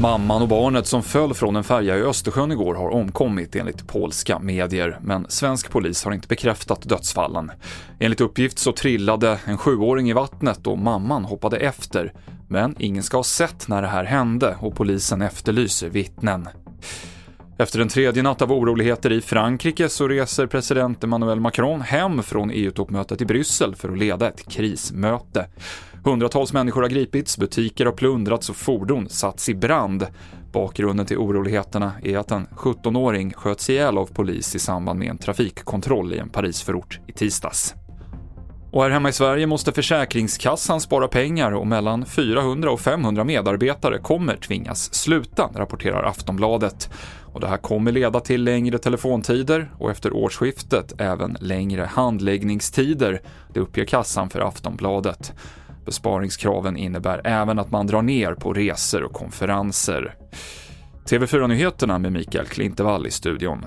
Mamman och barnet som föll från en färja i Östersjön igår har omkommit enligt polska medier, men svensk polis har inte bekräftat dödsfallen. Enligt uppgift så trillade en sjuåring i vattnet och mamman hoppade efter, men ingen ska ha sett när det här hände och polisen efterlyser vittnen. Efter en tredje natt av oroligheter i Frankrike så reser president Emmanuel Macron hem från EU-toppmötet i Bryssel för att leda ett krismöte. Hundratals människor har gripits, butiker har plundrats och fordon satts i brand. Bakgrunden till oroligheterna är att en 17-åring sköts ihjäl av polis i samband med en trafikkontroll i en Parisförort i tisdags. Och här hemma i Sverige måste Försäkringskassan spara pengar och mellan 400 och 500 medarbetare kommer tvingas sluta, rapporterar Aftonbladet. Och det här kommer leda till längre telefontider och efter årsskiftet även längre handläggningstider, det uppger kassan för Aftonbladet. Besparingskraven innebär även att man drar ner på resor och konferenser. TV4-nyheterna med Mikael Klintevall i studion.